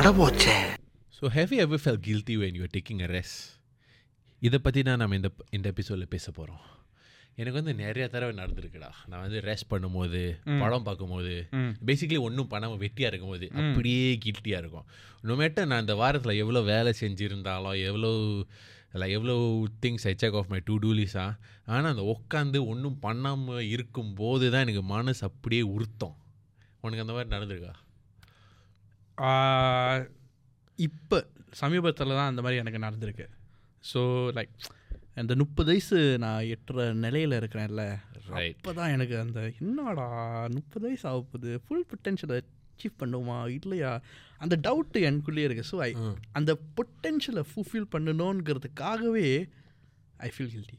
அடபோச்சே. So have you ever felt guilty when you taking a rest இதை பற்றி தான் நம்ம இந்த இந்த எபிசோடில் பேச போகிறோம் எனக்கு வந்து நிறைய தடவை நடந்திருக்குடா. நான் வந்து ரெஸ்ட் பண்ணும்போது படம் பார்க்கும்போது பேசிக்கலி ஒன்றும் பண்ணாமல் வெட்டியாக இருக்கும்போது அப்படியே கில்ட்டியாக இருக்கும். நோமேட்டர் நான் இந்த வாரத்தில் எவ்வளோ வேலை செஞ்சுருந்தாலும் எவ்வளோ இல்லை எவ்வளோ things I check off my to do list ஆனால் அந்த உட்காந்து ஒன்றும் பண்ணாமல் இருக்கும்போது தான் எனக்கு மனசு அப்படியே உறுத்தம். உனக்கு அந்த மாதிரி நடந்திருக்கா? இப்போ சமீபத்தில் தான் அந்த மாதிரி எனக்கு நடந்திருக்கு. ஸோ லைக் அந்த முப்பது வயசு நான் எட்டுற நிலையில் இருக்கிறேன்ல. அப்போ தான் எனக்கு அந்த என்னடா முப்பது வயசு ஆக போகுது ஃபுல் பொட்டென்ஷியலை அச்சீவ் பண்ணுமா இல்லையா? அந்த டவுட்டு எனக்குள்ளேயே இருக்குது ஸோ ஐ அந்த பொட்டென்ஷியலை fulfil பண்ணணுங்கிறதுக்காகவே I feel guilty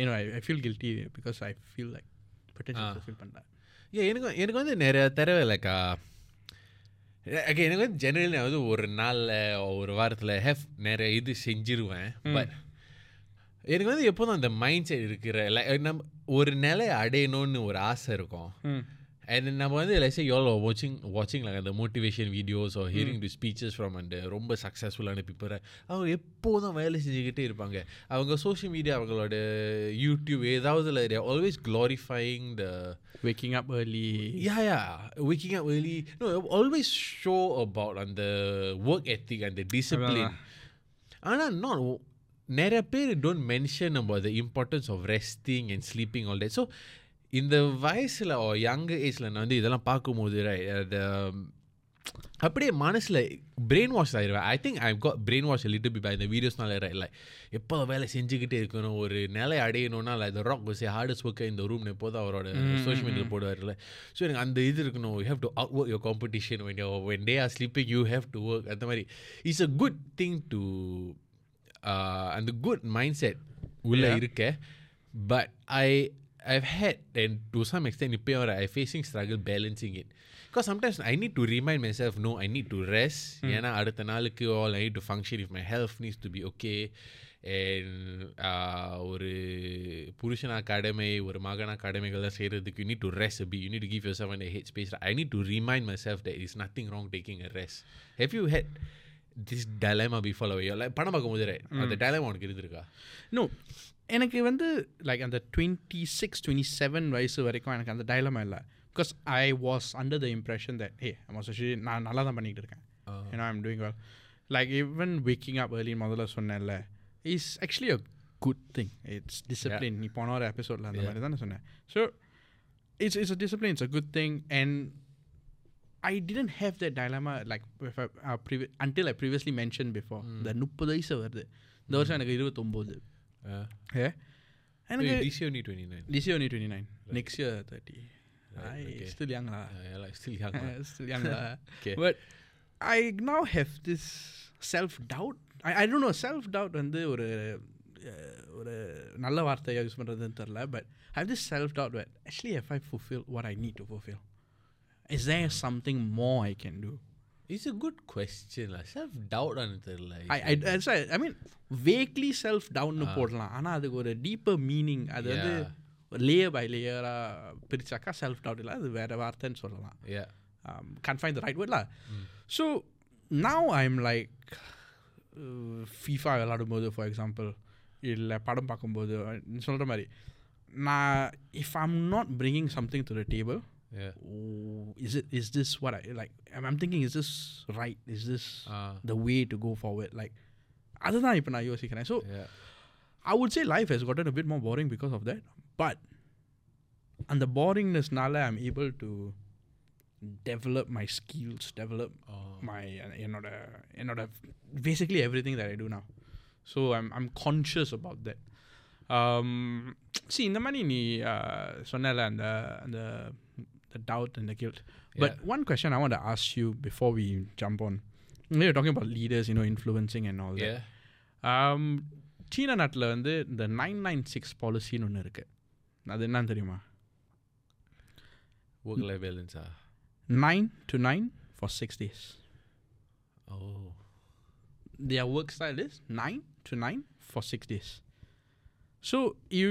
you know I I feel guilty because I feel like potential fulfil பண்ணேன் ஏ எனக்கு எனக்கு வந்து நிறைய தடவை லைக்கா ஓகே எனக்கு வந்து ஜெனரலி நான் வந்து ஒரு நாளில் ஒரு வாரத்தில் ஹேவ் நிறைய இது செஞ்சிருவேன். பட் எனக்கு வந்து எப்போதும் அந்த மைண்ட் செட் இருக்கிற நம்ம ஒரு நிலை அடையணும்னு ஒரு ஆசை இருக்கும். அண்ட் நம்ம வந்து லைக் யோல் வாட்சிங் வாட்சிங் லைக் அந்த motivation videos R hearing to speeches from அந்த ரொம்ப சக்ஸஸ்ஃபுல்லான பீப்புளை அவங்க எப்போதும் வேலை செஞ்சுக்கிட்டே இருப்பாங்க அவங்க சோஷியல் மீடியா அவங்களோட யூடியூப் ஏதாவது always க்ளாரிஃபைங் the waking up early Yeah, yeah. Waking up early. No, always show about on the work ethic and the discipline. ஆனால் not நிறைய பேர் don't mention about the importance of resting and sleeping all that. So இந்த வயசில் young ஏஜில் நான் வந்து இதெல்லாம் பார்க்கும்போது அப்படியே மனசில் பிரெயின் வாஷ் ஆயிடுவேன் I think I got brainwash little bit by இந்த வீடியோஸ்னால இல்லை எப்போ வேலை செஞ்சுக்கிட்டே இருக்கணும் ஒரு நிலை அடையணும்னா இல்லை இந்த ராக் சே ஹார்டஸ்ட் ஒர்க்கை இந்த ரூம் எப்போதும் அவரோட சோஷியல் மீடியாவில் போடுவார்ல ஸோ எனக்கு அந்த இது இருக்கணும். You have to outwork your competition when when they are sleeping you have to work அந்த மாதிரி. It's a good thing to அந்த குட் மைண்ட் செட் உள்ளே இருக்க. But I I've had and to some extent இப்போ I facing struggle balancing it because sometimes I need to remind myself no I need to rest ஏன்னா அடுத்த நாளுக்கு all I need to function if my health needs to be okay and uh, ஒரு புருஷனா கடமை ஒரு மகனா கடமைகளை செய்கிறதுக்கு you need to rest a bit you need to give yourself a head space I need to remind myself that it's nothing wrong taking a rest have you had this dilemma before like படம் பார்க்கும்போது right அந்த dilemma உனக்கு இருந்திருக்கா no எனக்கு வந்து like அந்த twenty six twenty seven வயசு வரைக்கும் எனக்கு அந்த டைலமா இல்லை because I was under the impression that A actually நான் நல்லா தான் பண்ணிகிட்டு இருக்கேன் ஏன்னா I'm doing well like even waking up early முதல்ல சொன்னேன்ல is actually a good thing it's discipline நீ போன ஒரு எபிசோடில் அந்த மாதிரி தானே சொன்னேன் so it's it's a discipline it's a good thing and I didn't have that dilemma like if I, uh, previ- until I previously mentioned before. The முப்பது வயசு வருது இந்த வருஷம் எனக்கு இருபத்தொம்போது Uh, ஏ எனக்கு this year only 29 this year only 29 next year 30 I okay. still young lah Uh, yeah, like still young. lah. still young lah Okay. but I now have this self doubt I, I don't know self doubt வந்து ஒரு அஹ், ஒரு நல்ல வார்த்தையை use பண்ணுறதுன்னு தெரில but I have this self doubt that actually if I fulfill what I need to fulfill is there something more I can do it's a good question self doubt தெரியல I I mean vaguely self டவுன்னு போடலாம். ஆனால் அதுக்கு ஒரு deeper meaning அது வந்து layer by லேயராக பிரித்தாக்கா self doubt இல்லை அது வேறு வார்த்தைன்னு சொல்லலாம். Confine the right வேர்ட்ல so now I am like FIFA விளாடும் போது ஃபார் எக்ஸாம்பிள் இல்லை படம் பார்க்கும்போது சொல்கிற மாதிரி நான் if I am not bringing something to the table Yeah. is it is this what I like I'm, I'm thinking is this right is this Uh, the way to go forward like அதுதான் இப்போ நான் யோசிக்கிறேன் so yeah. I would say life has gotten a bit more boring because of that. But and the boringnessனால I'm able to develop my skills, develop Oh. my என்னோட என்னோட basically everything that I do now. So I'm I'm conscious about that. Um, see இந்த மாதிரி நீ uh, சொன்னல அந்த அந்த the doubt and the guilt. But Yeah. one question I want to ask you before we jump on. You're talking about leaders, you know, influencing and all that. Yeah. Um, சீன நாட்டில் வந்து இந்த nine nine six பாலிசின்னு ஒன்று இருக்குது அது என்னன்னு தெரியுமா Work-life balance. Ah. Nine to nine for six days Oh. their work style is nine to nine for six days so you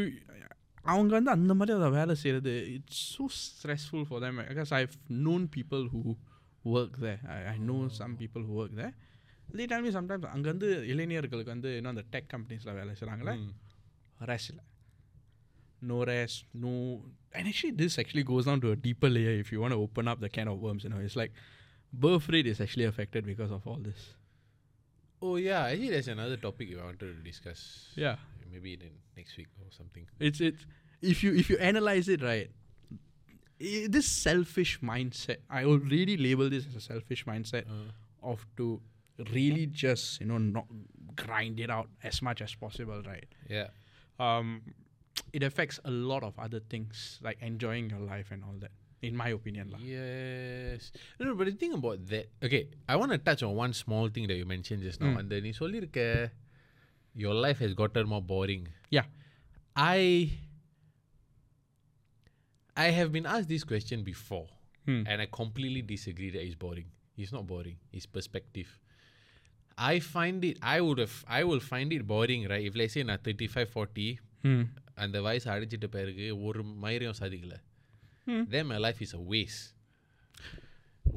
அவங்க வந்து அந்த மாதிரி அதை வேலை செய்கிறது it's so stressful for them because I known people who work there. I, I know some people who work there. They tell me sometimes அங்கே வந்து இளைஞர்களுக்கு வந்து இன்னும் அந்த டெக் கம்பெனிஸில் வேலை செய்கிறாங்களே Mm. rest இல்லை no rest no and actually this actually goes down to a deeper layer if you want to open up the can of worms you know it's like birth rate is actually affected because of all this Oh yeah, actually there's another topic I wanted to discuss. yeah maybe in next week or something. It's it's if you if you analyze it right, this selfish mindset. I will really label this as a selfish mindset uh. of to really just you know not grind it out as much as possible, right? Yeah. Um, it affects a lot of other things like enjoying your life and all that. In my opinion, la. Yes. No, but the thing about that. Okay, I want to touch on one small thing that you mentioned just now. Hmm. And then it's only like your life has gotten more boring. yeah I I have been asked this question before, Hmm. and I completely disagree that it's boring. It's not boring. It's perspective. I find it. I would have. I will find it boring, right? If let's say நான் thirty five forty hmm. அந்த வயசு அடைச்சிட்ட பிறகு ஒரு மயிரையும் சாதிக்கல Hmm. then my life is a waste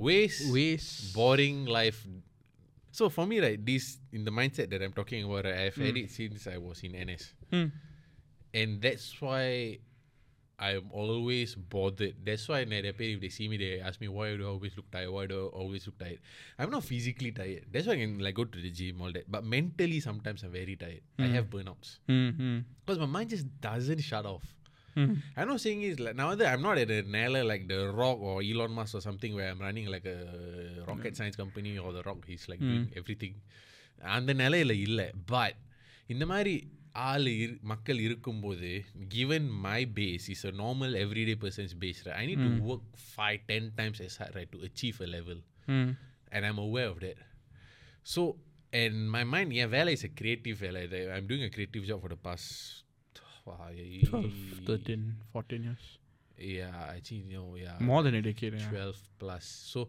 waste waste boring life so for me, like this in the mindset that I'm talking about, right, I've mm. had hmm. it since I was in NS, mm. and that's why I'm always bothered. That's why in the if they see me, they ask me why do I always look tired? Why do I always look tired? I'm not physically tired. That's why I can like go to the gym all that. But mentally, sometimes I'm very tired. Mm. I hmm. have burnouts hmm, because mm-hmm. my mind just doesn't shut off. Hmm. I'm not saying is like now that I'm not at a Nella like the Rock or Elon Musk or something where I'm running like a rocket science company or the Rock. He's like doing everything. அந்த நிலையில இல்லை but இந்த மாதிரி ஆள் இரு மக்கள் இருக்கும்போது given my base is a normal everyday person's base right I need to work five ten times as hard right to achieve a level Hmm. and I'm aware of that so and my mind yeah வேலை is a creative வேலை I'm doing a creative job for the past wow, 12, 13, 14 years. yeah, actually, you know, yeah. More than a decade. Yeah. 12 plus. So,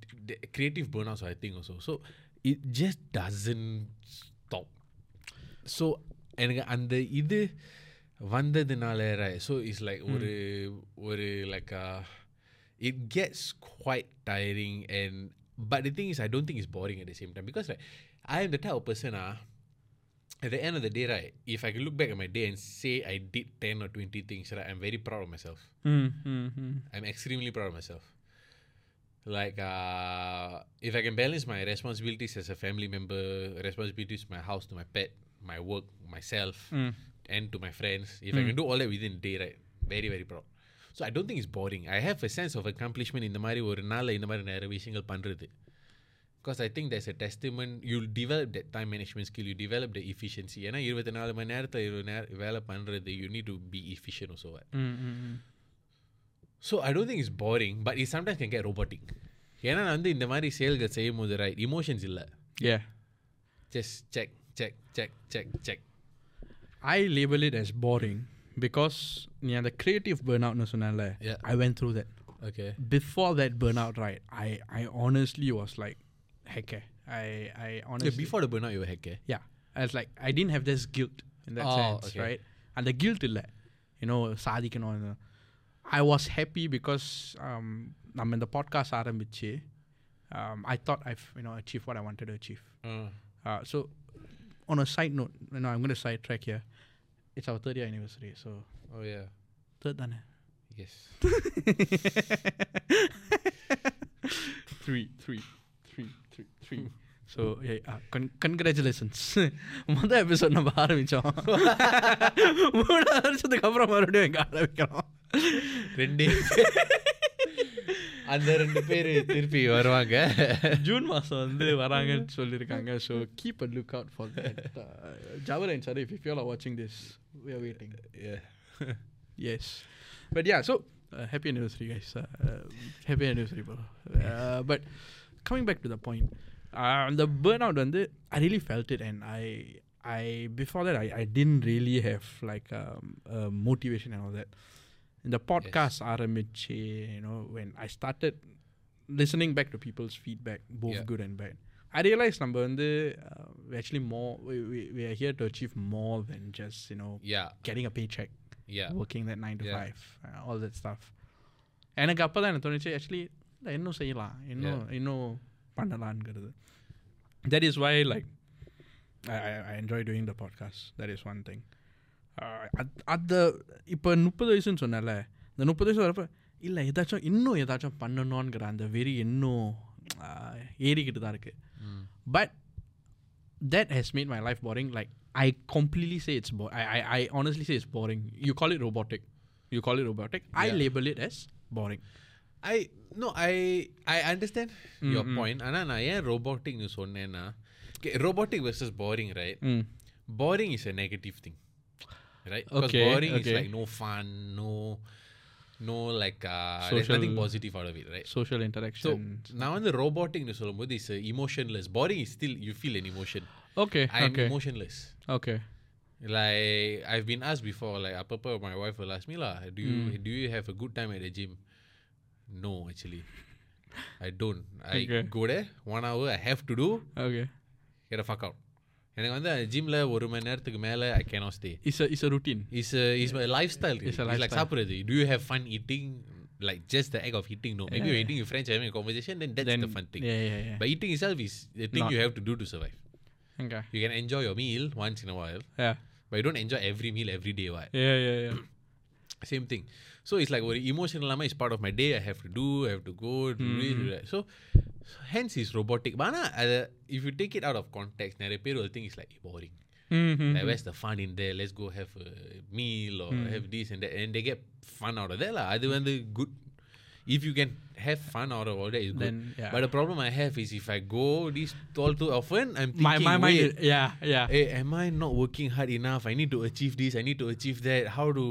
d- the creative burnouts, I think, also. So, it just doesn't stop. So, எனக்கு அந்த இது வந்ததுனால right so it's like ஒரு ஒரு like uh, it gets quite tiring and but the thing is I don't think it's boring at the same time because like I am the type of person ah at the end of the day right if I can look back at my day and say I did 10 or 20 things right I'm very proud of myself Hmm. Hmm. Hmm. I'm extremely proud of myself. Like, uh, if I can balance my responsibilities as a family member, responsibilities to my house, to my pet, my work, myself, Hmm. and to my friends, if I can do all that within a day, right, very, very proud. So I don't think it's boring. I have a sense of accomplishment இந்த மாதிரி ஒரு நாள் இந்த மாதிரி நிறைய விஷயங்கள் பண்றது because I think there's a testament you'll develop that time management skill you develop the efficiency ஏன்னா இருபத்தி நாலு மணி நேரத்தில் இருபது நேரம் வேலை பண்ணுறது you need to be efficient also what? Hmm. Hmm. hmm. So I don't think is boring but it sometimes can get robotic ஏன்னா நான் வந்து இந்த மாதிரி செயல்கள் செய்யும் போது ரைட் இமோஷன்ஸ் இல்லை Yeah. Just check check check check check I label it as boring because yeah, the creative burnout no சொன்னேன்ல, Yeah. I went through that. Okay Before that burnout, right, I, I honestly was like, heck eh. I, I honestly, before the burnout you were heck yeah, I was like, I didn't have this guilt in that Oh, sense, okay. right? And the guilt இல்லை you know சாதிக்கணும் I was happy because um, நம்ம இந்த podcast ஆரம்பிச்சு um, I thought I've you know achieved what I wanted to achieve. Uh, so, on a side note, you know, I'm going to sidetrack here. It's our third year anniversary, so O yeah third தானே S three, three, Yeah, uh, con- congratulations. மொதல் episode நம்ம ஆரம்பிச்சோம் மூணு வருஷத்துக்கு அப்புறம் மறுபடியும் எங்க ஆரம்பிக்கிறோம் ரெண்டு அந்த ரெண்டு பேர் திருப்பி வருவாங்க ஜூன் மாதம் வந்து வராங்கன்னு சொல்லியிருக்காங்க so keep a lookout for ஜவரன் sir if if you are வாட்சிங் this we are waiting Yeah. Yes. But yeah, so uh, happy anniversary, guys. Uh, uh, happy anniversary, bro. Uh, but coming back to the point, uh, the burnout on the I really felt it, and I, I before that I, I didn't really have like um, uh, motivation and all that. In the podcast, ஆரம்பிச்சு, you know, when I started listening back to people's feedback, both Yeah. good and bad. I realized number வந்து uh, we actually more we, we, we are here to achieve more than just you know Yeah. getting a paycheck Yeah. working that nine to Yeah. five, uh, all that stuff. எனக்கு அப்போ தான் எனக்கு தோணுச்சு actually இல்லை இன்னும் செய்யலாம் இன்னும் இன்னும் பண்ணலான்ங்கிறது that is why like I enjoy doing the podcast that is one thing அந்த இப்போ முப்பது வயசுன்னு சொன்னல இந்த முப்பது வயசு வரப்போ இல்லை ஏதாச்சும் இன்னும் ஏதாச்சும் பண்ணணுங்கிற அந்த வெறி இன்னும் uh, ஏறிக்கிட்டு தான் இருக்குது Mm. but that has made my life boring like i completely say it's bo- I, I i honestly say it's boring you call it robotic you call it robotic i Yeah. label it as boring I no I I understand your Mm, mm. point ஆனா நான் ஏன் robotic னு சொன்னேன்னா okay, robotic versus boring right mm. boring is a negative thing right because Okay, boring okay. is like no fun no no like uh, there's Social- nothing positive out of it right social so interaction நான் வந்து robotic னு சொல்லும்போது is uh, emotionless boring is still you feel an emotion okay I'm okay emotionless okay like I've been asked before like apapa my wife will ask me lah do you Mm. do you have a good time at the gym no actually I don't I Okay. go there one hour I have to do okay get a fuck out எனக்கு வந்து ஜிம்ல ஒரு மணி நேரத்துக்கு மேல ஐ cannot stay it's a it's a routine It's a, it's my lifestyle. It's It's, a like lifestyle. சாப்பிடுறது. Do you have fun eating? Like just the act of eating? No. Maybe Yeah. you're eating with friends having a conversation, then that's then the fun thing. yeah yeah yeah But eating itself is the thing Not- you have to do to survive. okay You can enjoy your meal once in a while, yeah but you don't enjoy every meal every day. Why? yeah yeah yeah Same thing. So it's like ஒரு emotional இல்லாம is part of my day. I have to do. I have to go. Do this, do that. So hence is robotic. But ஆனா அது if you take it out of context, நிறைய பேர் will think it's like boring. mm-hmm. Like, where's the fun in there? Let's go have a meal or Hmm. have this and that. And they get fun out of that. lah. அது வந்து good. If you can have fun out of all that, is good. then yeah But the problem I have is if I go this all too often, I'm thinking, my my mind wait, is- yeah yeah hey, am I not working hard enough? I need to achieve this. I need to achieve that. How do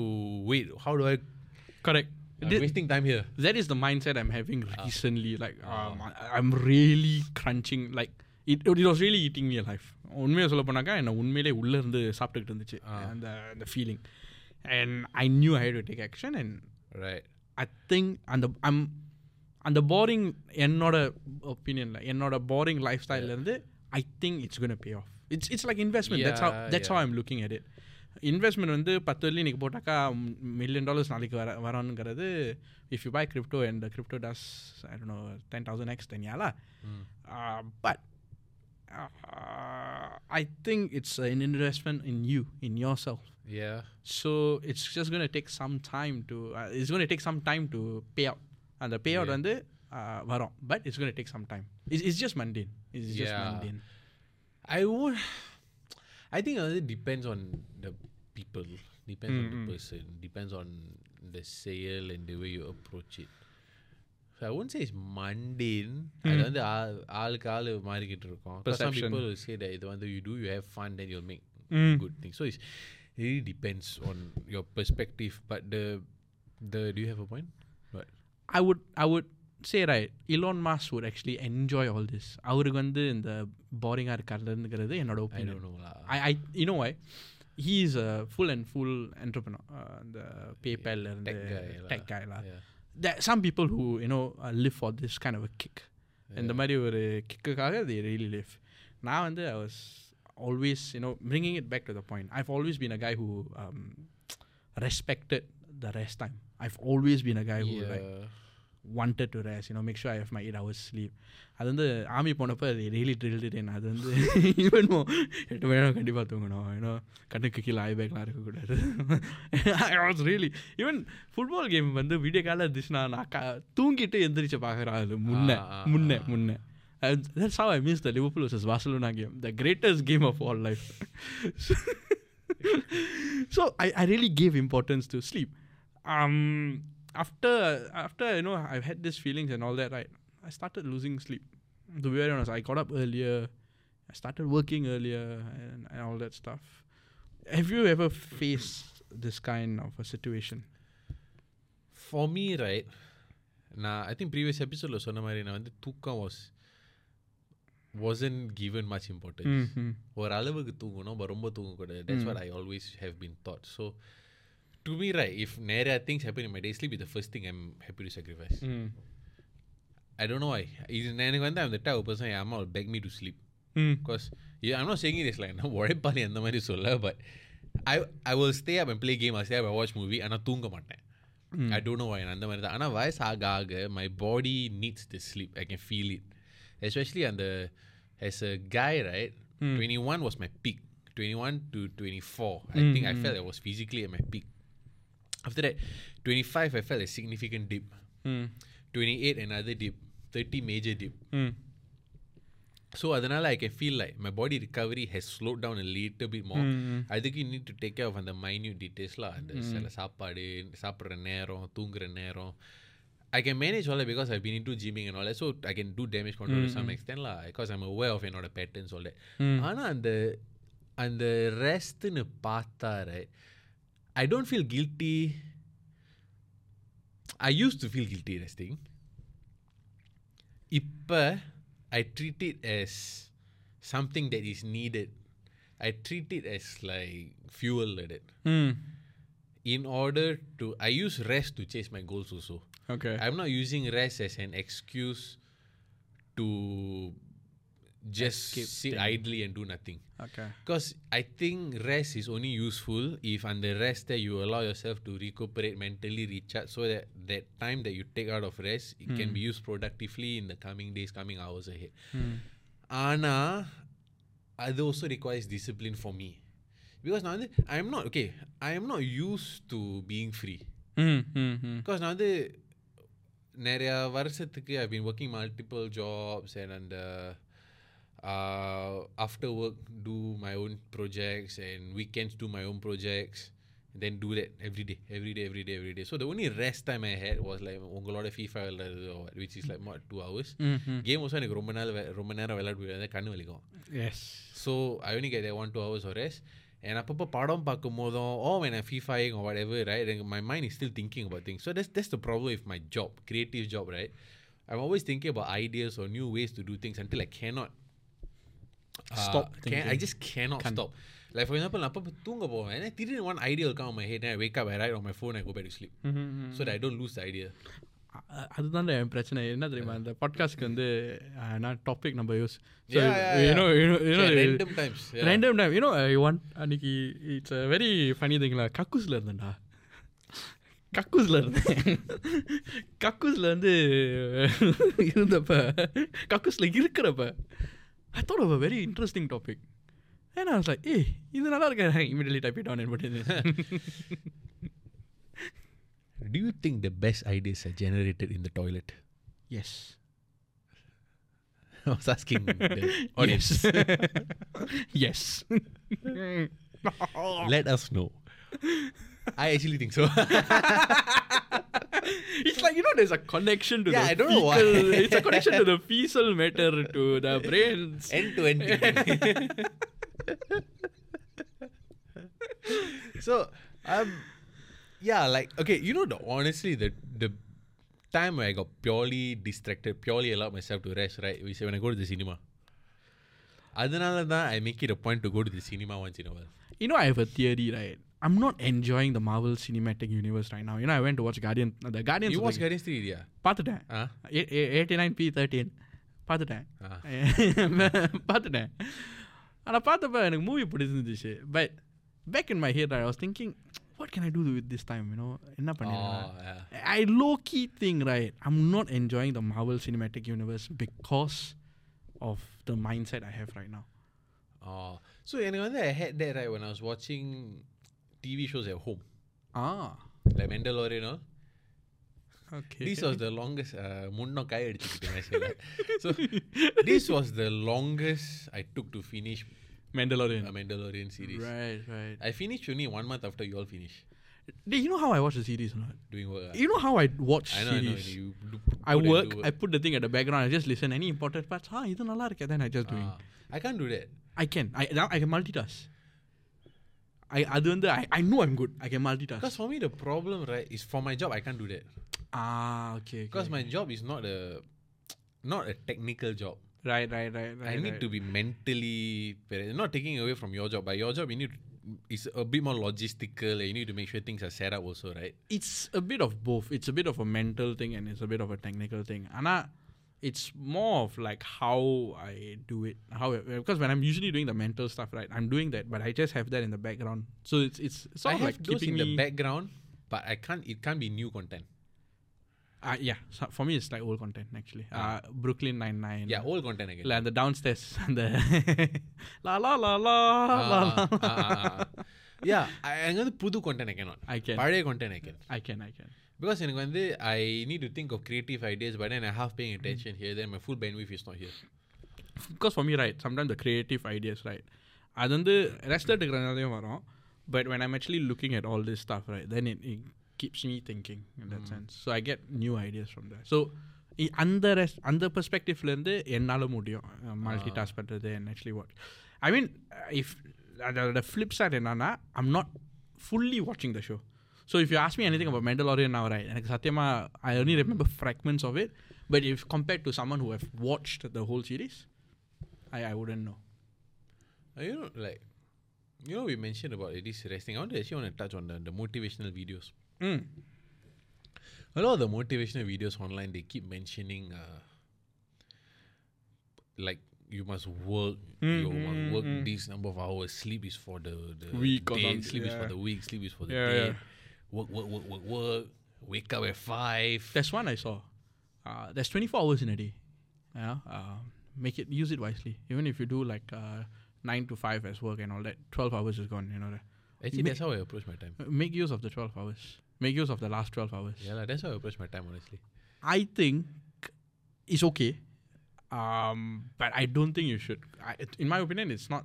wait? How do I? correct I'm Thi- wasting time here. that is the mindset I'm having Ah. recently. Like, um, I, I'm really crunching. Like, it, it was really eating me alive. உண்மையை சொல்ல போனாக்கா என்னை உண்மையிலே உள்ளே இருந்து சாப்பிட்டுக்கிட்டு இருந்துச்சு Ah. அந்த அந்த feeling and I knew I to take action and Right. I think அந்த அம் அந்த போரிங் என்னோட ஒப்பீனியனில் என்னோட boring life ஸ்டைல்லேருந்து I think it's Kuhar bay of it's it's like investment that's Yeah, that's how I'm looking at it investment வந்து பத்து வெள்ளி இன்றைக்கி போட்டாக்கா million dollars நாளைக்கு வர வரணுங்கிறது if you buy crypto and crypto does I don't know ten thousand X ten யாலா Mm. But I think it's an investment in you in yourself Yeah. so it's just going to take some time to uh, it's going to take some time to pay out அந்த pay out Yeah. வந்து uh, வரும் but it's going to take some time it's, it's just mundane it's just Yeah. mundane I would. I think it depends on the people. Depends on the Mm, mm. person. Depends on the sale and the way you approach it. So I wouldn't say it's mundane. அது வந்து ஆள் ஆளுக்கு ஆள் மாறிக்கிட்டு இருக்கும் 'Cause some Perception. people will say that இது வந்து you do you have fun then you'll make Mm. good things. So it's, it really depends on your perspective. But the the do you have a point? But I would I would say right Elon Musk would actually enjoy all this அவருக்கு வந்து இந்த போரிங்காக இருக்காருங்கிறது என்னோட I opinion don't know lah. I, I you know why he is a full and full entrepreneur uh, the PayPal and Tech the guy lah. tech guy lah. Yeah. There are some people who you know uh, live for this kind of a kick இந்த Yeah. மாதிரி ஒரு கிக்குக்காக they really live நான் வந்து I was always you know bringing it back to the point I've always been a guy who um, respected the rest time I've always been a guy who like Yeah. wanted to rest you know make sure I have my eight hours sleep அது வந்து army போனப்போ அது really drilled இன் அது வந்து even எட்டு மணி நேரம் கண்டிப்பாக தூங்கணும் ஏன்னா கண்ணுக்கு கீழே ஐ பேக்லாம் இருக்கக்கூடாது I was really even football game வந்து வீடியோ காலில் இருந்துச்சுன்னா நான் க தூங்கிட்டு எந்திரிச்சு பார்க்குறேன் அது முன்ன ஆ, ஆ, முன்ன ஆ. முன்ன And that's how I miss the Liverpool versus Barcelona game, the greatest game of all life. so I, I really gave importance to sleep. Um, after after you know I've had these feelings and all that, right? I started losing sleep. To be very honest, I got up earlier. I started working earlier and, and all that stuff. Have you ever faced this kind of a situation? For me, right, நான் I think previous எபிசோடில் சொன்ன மாதிரி நான் வந்து தூக்கம் was wasn't given much importance Mm-hmm. ஒரு அளவுக்கு தூங்கணும் but ரொம்ப தூங்கக்கூடாது that's what I always have been taught so to me right if நிறைய things happen in my day sleep is the first thing I'm happy to sacrifice Mm. I don't know why இது எனக்கு வந்து அந்த type of person என் அம்மா will beg me to sleep Mm. because yeah, I'm not saying it is like நான் உழைப்பாளி அந்த மாதிரி சொல்ல but I I will stay up and play game I'll stay up and watch movie ஆனால் தூங்க மாட்டேன் I don't know why அந்த மாதிரி தான் ஆனால் வயசு ஆக ஆக my body needs the sleep I can feel it especially அந்த as a guy right 21 was my peak 21 to 24 I think I felt I was physically at my peak After that, 25, I felt a significant dip. Mm. 28, another dip. 30, major dip. Mm. So அதனால் I can feel like my body recovery has slow down little bit more அதுக்கு you need to take care of அந்த minute டீட்டெயில்ஸ்லாம் அந்த hmm. சில சாப்பாடு சாப்பிட்ற நேரம் தூங்குற நேரம் I can manage all because I been to gyming all so I can do damage control some extent because I'm away of என்னோட பேட்டர்ன் சொல்ல ஆனால் அந்த அந்த ரெஸ்ட்னு பார்த்தாரு I don't feel guilty. I used to feel guilty resting. Ipper, I treat it as something that is needed. I treat it as like fuel like that. Mm. In order to, I use rest to chase my goals also. Okay. I'm not using rest as an excuse to just Escape sit thing. idly and do nothing. okay. Because I think rest is only useful if on the rest that you allow yourself to recuperate mentally, recharge, so that that time that you take out of rest, it can be used productively in the coming days, coming hours ahead. Mm. Ana, அது also requires discipline for me. Because நான் வந்து I am not okay. I am not used to being free. Mm. Mm. Mm. Because நான் வந்து நிறைய வருஷத்துக்கு I've been working multiple jobs and and uh, uh, after work do my own projects and weekends do my own projects then do that every day every day every day every day so the only rest time I had was like உங்களோட FIFA விளையாடுறது or what, which is like what two hours Mm-hmm. Game also எனக்கு ரொம்ப நாள் வெ- ரொம்ப நேரம் விளையாட முடியாது கண்ணு வலிக்கும் Yes. so I only get that one two hours of rest and அப்பப்போ படம் பார்க்கும் போதும் or when I'm FIFAing or whatever right then my mind is still thinking about things so that's that's the problem with my job creative job right I'm always thinking about ideas or new ways to do things until I cannot uh, Stop can, I just cannot Can't. stop like for example நான் அப்பப்போ தூங்க போவேன் and then திடீர்னு idea will come on my head then I wake up I write on my phone I go back to sleep Mm-hmm. so that I don't lose the idea அ- அதுதான் என் பிரச்சனை என்ன தெரியுமா இந்த பாட்காஸ்ட்க்கு வந்து நான் டாபிக் நம்ம use. Random time you know one அன்னைக்கு it's very funny திங்ல கக்கூஸில் இருந்தேன்டா கக்கூஸில் இருந்தேன் கக்கூஸில் வந்து இருந்தப்ப கக்கூஸில் இருக்கிறப்ப I thought of a very interesting topic ஏன்னா லைக் ஏய் இது நல்லா இருக்கேன் இமீடியட்லி டைப் இட் ஆன் பண்ணிட்டு do you think the best ideas are generated in the toilet S I was asking the audience S Let us know. I actually think so. It's like you know, there's a connection to Yeah, the I don't know why. fecal. it's a connection to the fecal matter to the brains. end to end. thinking. so, um, yeah, like okay, you know, the honestly, the the time where I got purely distracted, purely allowed myself to rest, right? Which is when I go to the cinema. அதனால தான் I make it a point to go to the cinema once in a while. You know, I have a theory, right? I'm not enjoying the Marvel Cinematic Universe right now. You know, I went to watch Guardian. The Guardians. You of watch the- Guardians 3 yeah? பார்த்துட்டேன் Ah? Eighty nine B thirteen பார்த்துட்டேன் Ah. பார்த்துட்டேன் ஆனால் பார்த்தப்ப எனக்கு movie பிடிச்சிருந்துச்சு but back in my here I was thinking what can I do with this time you know என்ன Oh, பண்ணிடலாம் yeah. I low key think, right, I'm not enjoying the Marvel Cinematic Universe because of the mindset I have right now. Oh. So, எனக்கு வந்து I had that right when I was watching TV shows at home. Ah. Like Mandalorian all. Okay. This was the longest uh, முன்னோ guy அடிச்சுக்கிட்டேன் actually. So this was the longest I took to finish Mandalorian. a Mandalorian series. Right, right. I finished only one month after you all finish Do you know how I watch the series or not? doing work. ah. You know how I watch I know, I know. series? You do, I put and work, do I put the thing at the background, I just listen. Any important parts, ah, இது நல்லா இருக்கே, then I just doing. Ah, I can't do that. I can. I now I can multitask. I அது வந்து I, I know I'm good. I can multitask. Because for me the problem right is for my job I can't do that. ah, okay. okay, Because my okay. job is not a not a technical job. right, right, right, right. I need right. to be mentally pre- not taking away from your job, but your job you need to, is a bit more logistical. and You need to make sure things are set up also, right? it's a bit of both. It's a bit of a mental thing and it's a bit of a technical thing. Anna, it's more of like how I do it. How because when I'm usually doing the mental stuff, right? I'm doing that, but I just have that in the background. So it's it's sort I of like keeping in the background, but I can't. It can't be new content. Uh, yeah, so for me it's like old content actually. Yeah. Uh, Brooklyn Nine Nine. Yeah, old content again. Like the downstairs the la la la la uh, la. la. Uh, yeah, I'm gonna pudu content I cannot. I can. Party content I can. I can. I can Because எனக்கு வந்து I need to think of creative ideas, but then I half paying attention here, then my full bandwidth is not here. Because for me, right, sometimes the creative ideas, right, அது வந்து rest எடுக்கிறனாலையும் வரும் but when I'm actually looking at all this stuff, right, then it, it keeps me thinking in that sense. So I get new ideas from there. So i- அந்த rest அந்த பெர்ஸ்பெக்டிவ்லேருந்து என்னால் முடியும் multitask பண்ணுறது and actually watch. I mean, uh, if அதோட flip side என்னன்னா I'm not fully watching the show. So if you ask me anything about Mandalorian now, right, and Satyama, I only remember fragments of it. But if compared to someone who have watched the whole series, I, I wouldn't know. Uh, you know, like, you know, we mentioned about this wrestling. I want to actually want to touch on the, the motivational videos. Hmm. A lot of the motivational videos online, they keep mentioning, uh, like, you must work. Mm, you hmm, must hmm, work mm. number of hours. Sleep is for the, the week. Day. Sleep is for the week. Sleep is for the day. Work, work, work, work, work. Wake up at five. That's one I saw. Uh, there's 24 hours in a day. Yeah. Uh, make it use it wisely. Even if you do like uh, nine to five as work and all that, 12 hours is gone. You know that. Actually, Ma- that's how I approach my time. Uh, Make use of the 12 hours. Make use of the last 12 hours. Yeah, that's how I approach my time, honestly. I think it's okay. Um, but I don't think you should. I, it- in my opinion, it's not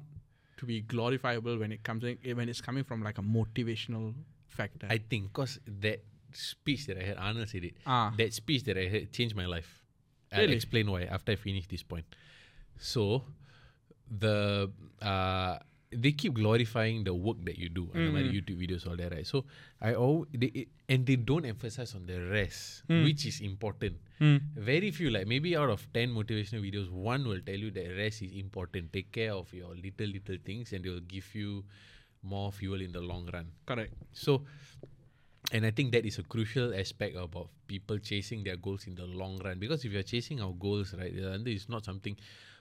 to be glorifiable when it comes in, when it's coming from like a motivational factor. I think because that speech that I had, Arnold said it. ah, That speech that I had changed my life. I'll explain why after I finish this point. So, the uh, they keep glorifying the work that you do on the Mm. YouTube videos, all that, right? So I all they and they don't emphasize on the rest, Mm. which is important. Mm. Very few, like maybe out of ten motivational videos, one will tell you that rest is important. Take care of your little little things, and they will give you more fuel in the long run. Correct. So, and I think that is a crucial aspect about people chasing their goals in the long run. Because if you're chasing our goals, right, it's not something,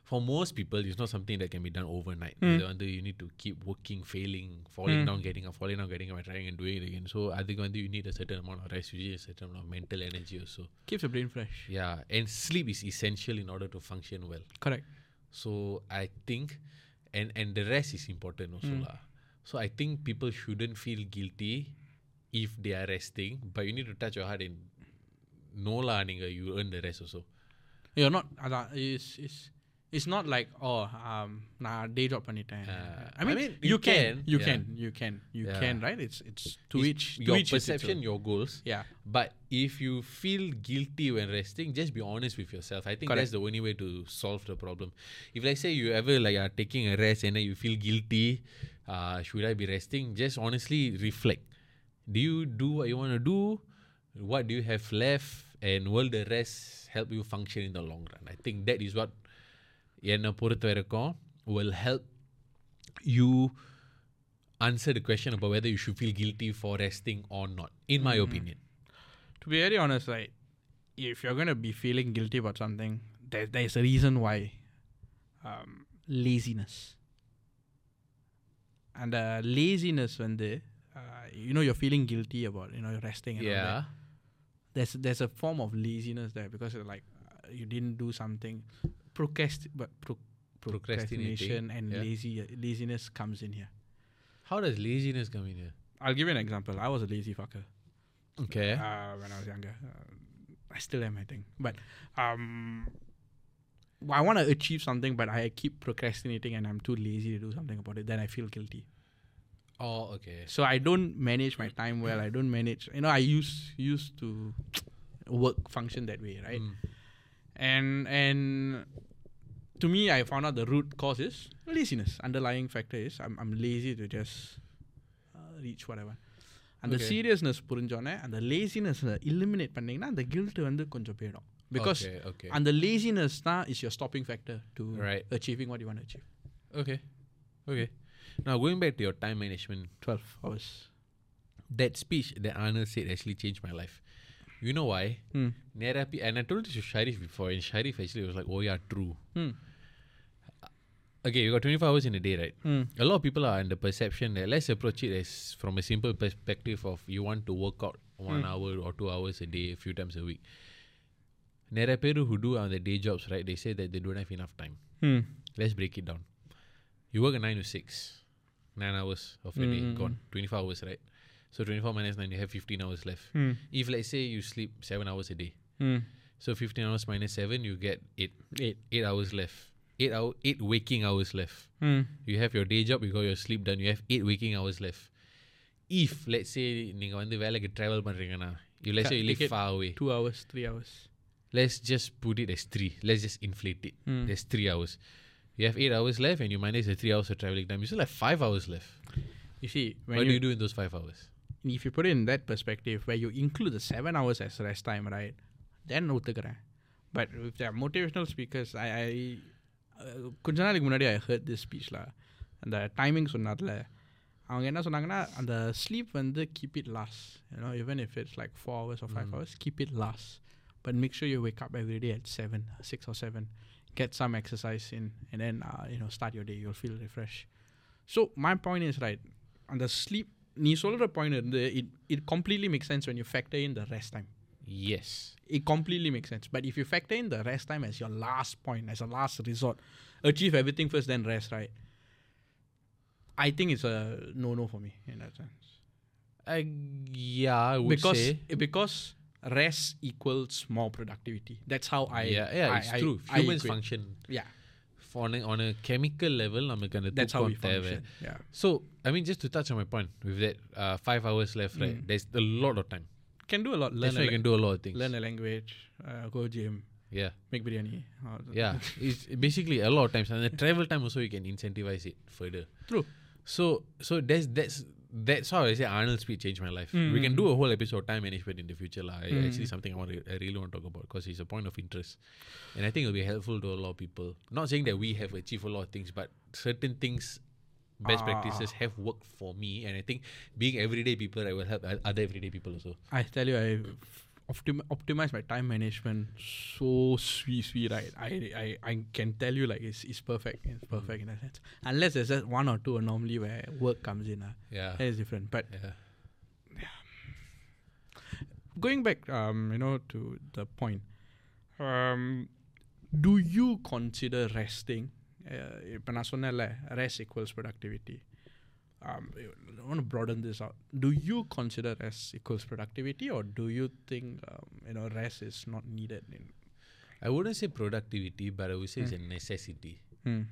for most people, it's not something that can be done overnight. Mm. you need to keep working, failing, falling mm. down, getting up, falling down, getting up, trying and doing it again. So I think you need a certain amount of rest, you need a certain amount of mental energy also. Keeps your brain fresh. Yeah. And sleep is essential in order to function well. Correct. So I think, and, and the rest is important also. Mm. La. So I think people shouldn't feel guilty if they are resting, but you need to touch your heart and no lah, you earn the rest also. You're not. it's not like oh um நான் day job பண்ணிட்டேன். Uh, I mean, I mean, you, you can, can, you yeah. can, you can, you Yeah. can, right? It's it's to It's each to your each its perception, own. your goals. Yeah. But if you feel guilty when resting, just be honest with yourself. I think Correct. that's the only way to solve the problem. If like say you ever like are taking a rest and then you feel guilty, uh, should I be resting? Just honestly reflect. Do you do what you want to do? What do you have left? And will the rest help you function in the long run? I think that is what என்னை பொறுத்த வரைக்கும் will help you answer the question about whether you should feel guilty for resting or not, in my opinion. To be very honest, right? If you're gonna be feeling guilty about something, there there's a reason why. Um, laziness. And uh, laziness when the uh, you know you're feeling guilty about you know you're resting and all that. Yeah. there's there's a form of laziness there because it's like uh, you didn't do something pro- procrastination and yeah. lazy laziness comes in here How does laziness come in here? i'll give you an example i was a lazy fucker Okay. uh, when i was younger uh, i still am i think but um I want to achieve something, but I keep procrastinating and I'm too lazy to do something about it. Then I feel guilty. oh, okay. So I don't manage my time well. I don't manage. You know, I used used to work function that way, right? Mm. and and to me i found out the root cause is laziness underlying factor is i'm, I'm lazy to just uh, reach whatever அந்த Okay. Seriousness புரிஞ்சோன்னே அந்த laziness eliminate பண்ணீங்கன்னா அந்த guilt வந்து கொஞ்சம் போயிடும் because okay, okay. அந்த laziness தான் is your stopping factor to Right. Achieving what you want achieve okay. Okay. Now going back to your time management, twelve hours that speech that Arnold said actually changed my life. You know why? ம் Nerapi, and I told this to Sharif before, and Sharif actually was like, "Oh yeah, true." ம் okay, you got 24 hours in a day, right? Mm. A lot of people are under perception that let's approach it as from a simple perspective of you want to work out one Mm. hour or two hours a day, a few times a week. நிறைய பேரு who do on the day jobs, right? They say that they don't have enough time. Mm. Let's break it down. You work at 9 to 6, 9 hours of a day Mm, mm, gone, 24 hours, right? So 24 minus 9, you have 15 hours left. Mm. If let's say you sleep 7 hours a day, Mm. so 15 hours minus 7, you get 8, Eight. 8 hours left. 8, hour, 8 waking hours left. Mm. You have your day job, you got your sleep done, you have 8 waking hours left. If, let's say, நீங்க வந்து வேலைக்கு travel பண்றீங்கன்னா, you let's say you live Take it far away. Two hours, three hours. Let's just put it as 3. Let's just inflate it. Mm. There's 3 hours. You have 8 hours left and you minus the 3 hours of traveling time. You still have 5 hours left. You see, when what you, do you do in those 5 hours? if you put it in that perspective, where you include the seven hours as rest time, right? Then ஒத்துக்கிறேன் But with their motivational speakers, I, I uh, கொஞ்ச நாளைக்கு முன்னாடி I heard this ஸ்பீச்ல அந்த timing சொன்னார்ல அவங்க என்ன சொன்னாங்கன்னா அந்த ஸ்லீப் வந்து keep it less you know even if it's like four hours or five hours keep it less but make sure you wake up every day at seven six or seven get some exercise in and then uh, you know start your day you'll feel refreshed so my point is right on the sleep நீ சொல்கிற point இருந்து it it completely makes sense when you factor in the rest time Yes. it completely makes sense but if you factor in the rest time as your last point as a last resort achieve everything first then rest right i think it's a no no for me in that sense I, yeah, I would because say. because rest equals more productivity that's how i yeah, yeah, I- it's I- true. I Humans equate. function yeah for on a, on a chemical level நமக்கு அந்த that's how we தூக்கம் தேவை. function yeah So, I mean, just to touch on my point, with that uh, five hours left, right? Mm. There's a lot of time. can do a lot That's learn why a, you can la- do a lot of things. learn a language uh, go gym Yeah, make biryani yeah. it's basically a lot of times, and the travel time also you can incentivize it further. True. So, so that's that's that's how I say Arnold's speech changed my life. We can Mm. do a whole episode time management in the future, lah. I- Mm. Actually, something I want to, I really want to talk about because it's a point of interest, and I think it'll be helpful to a lot of people. Not saying that we have achieved a lot of things, but certain things. Best practices Ah. have worked for me, and I think being everyday people, I will help other everyday people also. I tell you, I optim- optimize my time management so sweet, sweet. Right, I, I, I can tell you like it's, it's perfect. It's perfect in that sense. Unless there's just one or two anomaly where work comes in, uh, Yeah, that is different. But yeah. going back, um, you know, to the point, um, do you consider resting? இப்போ நான் சொன்னேன்ல rest equals productivity. Um, I want to broaden this out. Do you consider rest equals productivity, or do you think um, you know rest is not needed? In, I wouldn't say productivity, but I would say it's a necessity. hmm.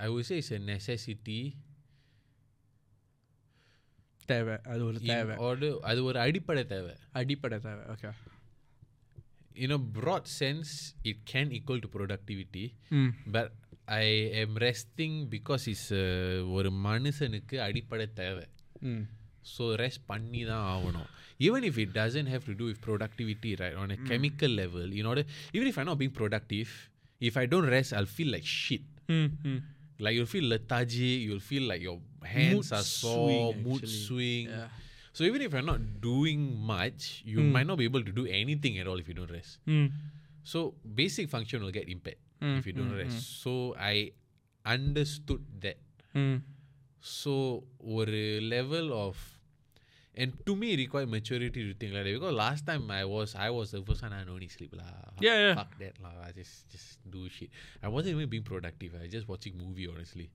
I would say it's a necessity தேவை அது ஒரு in தேவை order அது ஒரு அடிப்படை தேவை அடிப்படை தேவை okay in a broad sense it can equal to productivity ம் but I am resting because it's a, ஒரு மனுஷனுக்கு அடிப்படை தேவை ம் ஸோ ரெஸ்ட் பண்ணி தான் ஆகணும் even if it doesn't have to do with productivity right on a chemical level in order even if I'm not being productive if I don't rest I'll feel like shit ம் ம் like you'll feel lethargic you'll feel like your hands Mood are sore swing, mood actually. swing Yeah. so even if you're not doing much you Mm. might not be able to do anything at all if you don't rest ம் so basic function will get impaired Mm, if you don't mm, rest so i understood that ம் so ஒரு level of and to me it required maturity to think like that because last time I was I was the first one I only sleep lah. Yeah, yeah. Fuck that lah. I just just do shit. I wasn't even being productive. I was just watching movie honestly.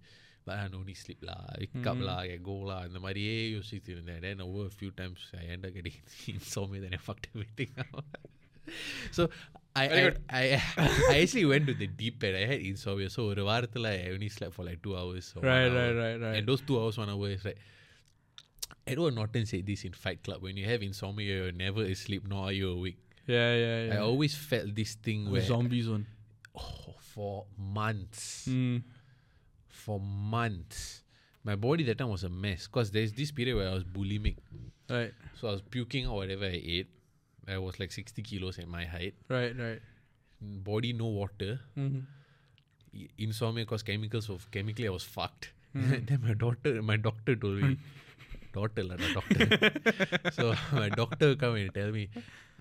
But I only sleep lah, wake up lah, I go lah. இந்த மாதிரியே யோசிச்சுட்டு இருந்தேன். Then over a few times I ended up getting insomnia. Then I fucked everything up. so I I, Very I, I actually went to the deep end. I had insomnia. So ஒரு வாரத்துல I only slept for like two hours. Or one Right, hour. right, right, right. And those two hours, one hour is like Edward Norton said this in Fight Club. When you have insomnia, you're never asleep, nor are you awake. Yeah, yeah, I yeah. always felt this thing The where zombie zone. oh, for months, Mm. for months, my body that time was a mess. Cause there's this period where I was bulimic, Right, so I was puking out whatever I ate. I was like 60 kilos at my height. right, right. Body no water. Mm. I- Insomnia cause chemicals of chemically I was fucked. Mm. then my daughter, my doctor told me, daughter not doctor. so my doctor come and tell me,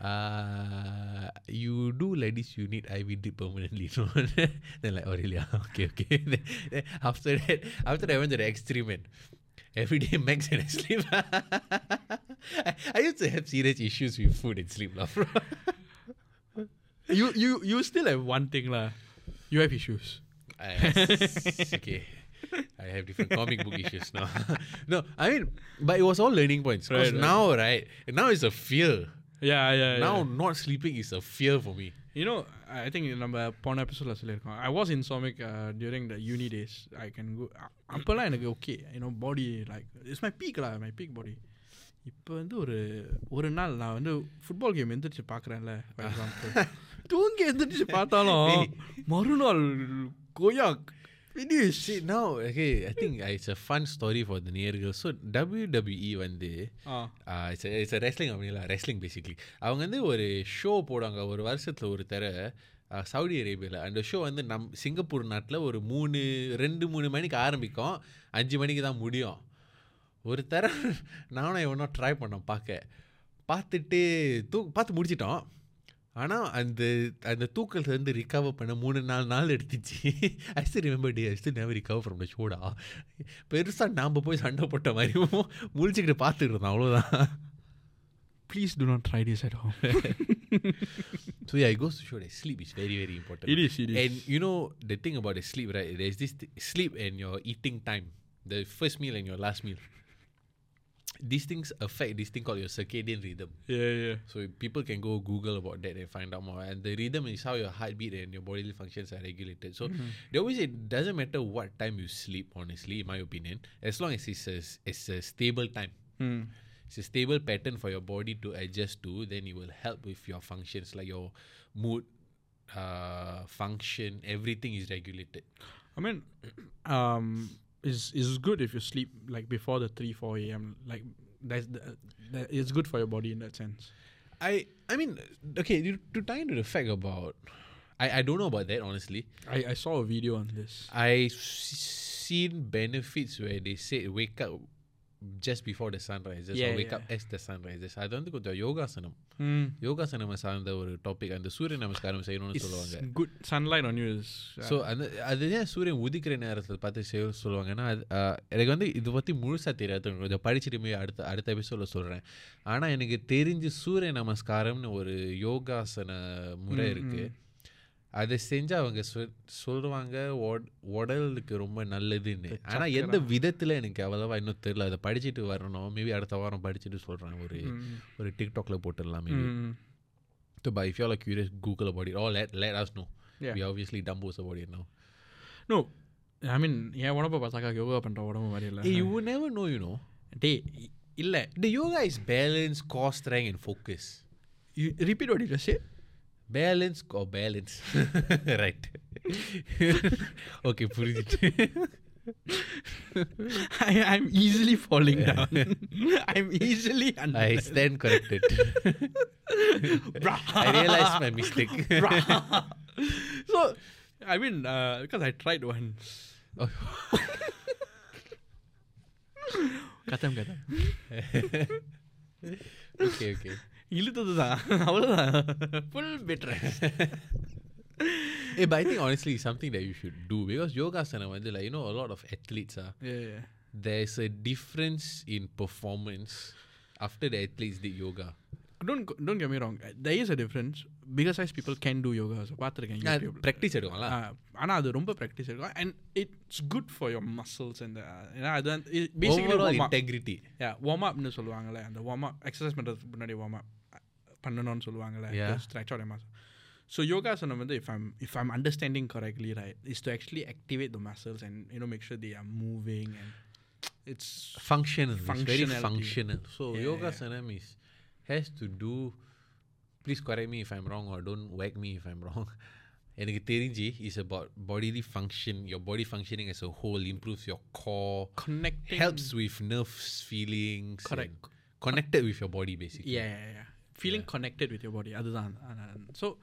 uh, you do like this, you need IV drip permanently. So then like, oh really? Okay, okay. then, then after that, after that, I went to the extreme man. Every day max and I sleep. I, I used to have serious issues with food and sleep, lah, bro. you you you still have one thing lah. You have issues. I- okay. I have different comic book issues now. no, I mean, but it was all learning points. Because Right, right. now, right, now it's a fear. Yeah, yeah. Now, not sleeping is a fear for me. You know, I think நம்ம போன எபிசோட்ல சொல்லியிருக்கோம் I was insomniac uh, during the uni days I can go அப்போல்லாம் எனக்கு okay you know body like it's my பீக்டா my peak body இப்போ வந்து ஒரு ஒரு நாள் நான் வந்து ஃபுட்பால் கேம் எந்திரிச்சு பார்க்குறேன்ல ஃபார் எக்ஸாம்பிள் தூங்கி எந்திரிச்சு பார்த்தாலும் மறுநாள் கொய்யா finish See, now, okay, I think uh, it's a fun story for the near girls. So, WWE வந்து ஆ. uh, it's a it's a wrestling அப்படிங்களா wrestling basically. அவங்க வந்து ஒரு ஷோ போடுவாங்க. ஒரு வருஷத்தில் ஒரு தர சவுதி அரேபியாவில் அந்த ஷோ வந்து நம் சிங்கப்பூர் நாட்டில் ஒரு மூணு ரெண்டு மூணு மணிக்கு ஆரம்பிக்கும். அஞ்சு மணிக்கு தான் முடியும். ஒரு தர நானும் எவனோ ட்ரை பண்ணோம் பார்க்க. பார்த்துட்டு தூ பார்த்து முடிச்சிட்டோம். ஆனால் அந்த அந்த தூக்கத்தில் வந்து ரிகவர் பண்ண மூணு நாலு நாள் எடுத்துச்சு. I still remember day I still never recover from the ஷோடா பெருசாக நாம் போய் சண்டை போட்ட மாதிரி முழிச்சுக்கிட்டு பார்த்துட்டு இருந்தோம் அவ்வளோதான் please do not try this at home so I guess so I sleep is very very important it is it and you know the thing about sleep right there is this sleep and your eating time the first meal and your last meal these things affect this thing called your circadian rhythm. Yeah, yeah. So people can go Google about that and find out more. And the rhythm is how your heartbeat and your bodily functions are regulated. So mm-hmm. they always say it doesn't matter what time you sleep, honestly, in my opinion, as long as it's a, it's a stable time. Mm. It's a stable pattern for your body to adjust to, then it will help with your functions like your mood, uh, function, everything is regulated. I mean, um, is is good if you sleep like before the three four a.m. Like that's the, that it's good for your body in that sense. I I mean okay to, to tie into the fact about I I don't know about that honestly. I I saw a video on this. I seen benefits where they say wake up just before the sun rises yeah, or wake yeah. up as the sun rises. I don't go to a yoga sanam. யோகாசனம் சார்ந்த ஒரு topic அந்த சூரிய நமஸ்காரம் செய்யணும்னு சொல்லுவாங்க. on you is uh, so அந்த அது ஏன் சூரியன் உதிக்கிற நேரத்தில் பார்த்து செய்ய சொல்லுவாங்கன்னா அது எனக்கு வந்து இது பற்றி முழுசாக தெரியாது. கொஞ்சம் படிச்சுட்டு போய் அடுத்த அடுத்த எபிசோடில் சொல்கிறேன் ஆனால் எனக்கு தெரிஞ்சு சூரிய நமஸ்காரம்னு ஒரு யோகாசன முறை இருக்குது. அதை செஞ்சு அவங்க சொல் சொல்லுவாங்க உட- உடலுக்கு ரொம்ப நல்லதுன்னு ஆனால் எந்த சக்கரா. விதத்தில் எனக்கு அவ்வளோவா இன்னும் தெரியல அதை படிச்சுட்டு வரணும் மேபி அடுத்த வாரம் படிச்சுட்டு சொல்கிறேன் ஒரு mm, ஒரு டிக்டாக்ல போட்டுடலாம் maybe mm, So, but if you're like curious, Google about it or let, let us know. Yeah. We are obviously dumbos about it now. no, I mean என் உடம்ப பார்த்தாக்கா யோகா பண்ற உடம்பு மாதிரி இல்லை Hey, you will never know, you know. டே இல்லை The yoga is balance, core strength, and focus. repeat what you just said. Balance or balance. right. okay, புரிஞ்சிட்டு I, I'm easily falling down. I'm easily under. I stand corrected. I realized my mistake. so, I mean, uh, because I tried once. Oh. கதம் கதம் okay, okay. இழுத்தது தான் அவ்வளோதான் full better Hey, but I think honestly, it's something that you should do because yoga sana, like you know, a lot of athletes are. there's a difference in performance after the athletes did yoga. don't go- don't get me wrong there is a difference bigger size people can do yoga so பார்த்துருக்கேன் யூடியூப்ல practice எடுக்கலாம்ல ஆனால் அது ரொம்ப practice இருக்கும் and it's good for your muscles அந்த ஏன்னா அது basically overall integrity யா வார்ம் அப்னு சொல்லுவாங்கல்ல அந்த வார்ம் அப் எக்ஸசைஸ் பண்ணுறதுக்கு முன்னாடி வார்ம் அப் பண்ணணும்னு சொல்லுவாங்கல்ல Yeah. ஸ்ட்ரெச் ஆட மசில் ஸோ யோகாசனம் வந்து if I'm if I'm understanding correctly right is to actually activate the muscles and you know make sure they are moving and it's functional. It's very Functionality. functional. So Yeah, yoga yeah. sanam is has to do. Please correct me if I'm wrong or don't whack me if I'm wrong. எனக்கு தெரிஞ்சு is about bodily function, your body functioning as a whole improves your core, connecting helps with nerves, feelings, Correct. and connected with your body basically. yeah, yeah, yeah. feeling connected with your body அதுதான் so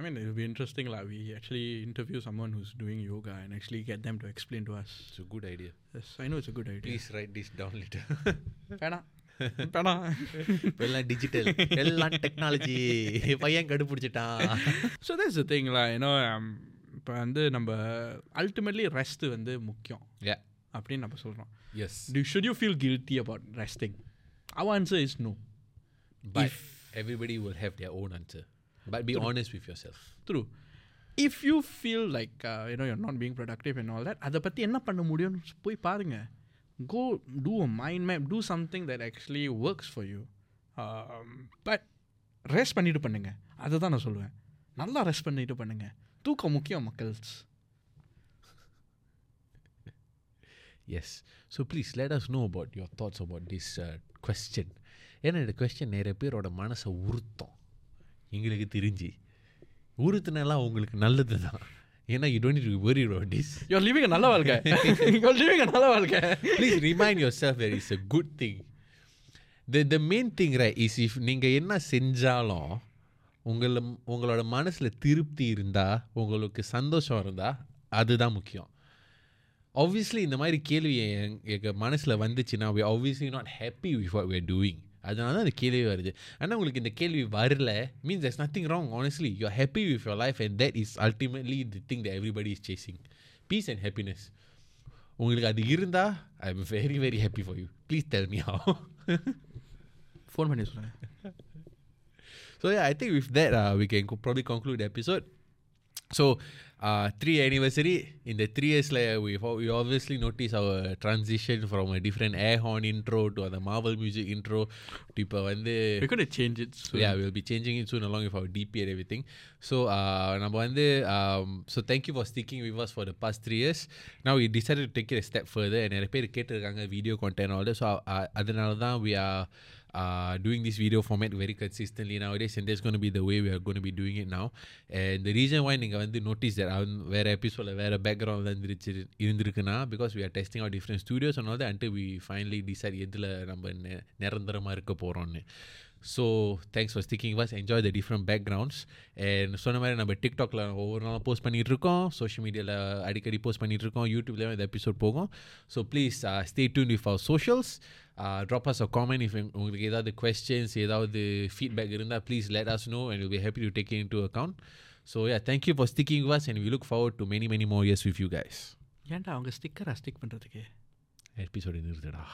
I mean, it'll be interesting. Like, we actually interview someone who's doing yoga and actually get them to explain to us. It's a good idea. Yes, I know it's a good idea. Please write this down later. வேணாம் வேணாம் எல்லாம் digital எல்லாம் technology பையன் கண்டுபிடிச்சிட்டான் so that's the thing lah you know um, இப்போ வந்து நம்ம ultimately rest வந்து முக்கியம் Yeah. அப்படின்னு நம்ம சொல்கிறோம் S Do should you feel guilty about resting? Our answer is no. But If- everybody will have their own answer. But be honest with yourself. True. If you feel like uh, you know you're not being productive and all that, அதை பற்றி என்ன பண்ண முடியும்னு போய் பாருங்க go do a mind map do something that actually works for you um, but rest பண்ணிட்டு பண்ணுங்க அதை தான் நான் சொல்லுவேன் நல்லா ரெஸ்ட் பண்ணிட்டு பண்ணுங்க தூக்கம் முக்கியம் மக்கள்ஸ் Yes. So please let us know about your thoughts about this uh, question. ஏன்னா இந்த கொஸ்டின் நிறைய பேரோட மனசை உறுத்தும். எங்களுக்கு தெரிஞ்சு. உறுத்துனெல்லாம் உங்களுக்கு நல்லது தான். ஏன்னா you don't to worry about this. You're living நல்ல வாழ்க்கை. லிவிங் நல்ல வாழ்க்கை. Please remind yourself there is a good thing the the main thing is if நீங்கள் என்ன செஞ்சாலும் உங்களை உங்களோட மனசில் திருப்தி இருந்தால் உங்களுக்கு சந்தோஷம் இருந்தால் அதுதான் முக்கியம். ஆப்வியஸ்லி இந்த மாதிரி கேள்வி எங்கள் மனசில் வந்துச்சுன்னா we obviously not happy with what we're doing. அதனால தான் அந்த கேள்வி வருது ஆனால் உங்களுக்கு இந்த கேள்வி வரல means there's nothing wrong honestly you're happy with your life and that is ultimately the thing that everybody is chasing peace and happiness உங்களுக்கு அது இருந்தால் I am very very happy for you please tell me how phone பண்ணி சொல்லுங்கள் So yeah, I think with that uh, we can co- so, uh, three anniversary. In the three years, like, we we obviously notice our transition from a different air horn intro to the Marvel music intro. People when they we're gonna change it. Soon. Yeah, we'll be changing it soon along with our DP and everything. So, uh, number one, day, um, so thank you for sticking with us for the past three years. Now we decided to take it a step further and repair video content all that. So, uh, uh we are uh, doing this video format very consistently nowadays and that's going to be the way we are going to be doing it now and the reason why நீங்கள் வந்து notice that அவன் வேறு எபிசோடில் வேறு background இருந்துருச்சு இருந்திருக்குன்னா because we are testing out different studios and all that until we finally decide எதில் நம்ம நெ நிரந்தரமாக இருக்க போகிறோம்னு so thanks for sticking was enjoy the different backgrounds and சொன்ன மாதிரி நம்ம டிக்டாக்ல ஒவ்வொரு நாளும் போஸ்ட் பண்ணிட்டு இருக்கோம் சோஷியல் மீடியாவில் அடிக்கடி போஸ்ட் பண்ணிட்டு இருக்கோம் யூடியூப்லேயும் இந்த எபிசோட் போகும் so please stay tune with our socials drop us a comment if உங்களுக்கு ஏதாவது கொஸ்டின்ஸ் ஏதாவது ஃபீட்பேக் இருந்தால் please let us know and we'll be happy to take it into account so yeah thank you for sticking with us and we look forward to many many more years with you guys ஏன்டா அவங்க ஸ்டிக்கரா stick பண்ணுறதுக்கு episode நிறுத்துடா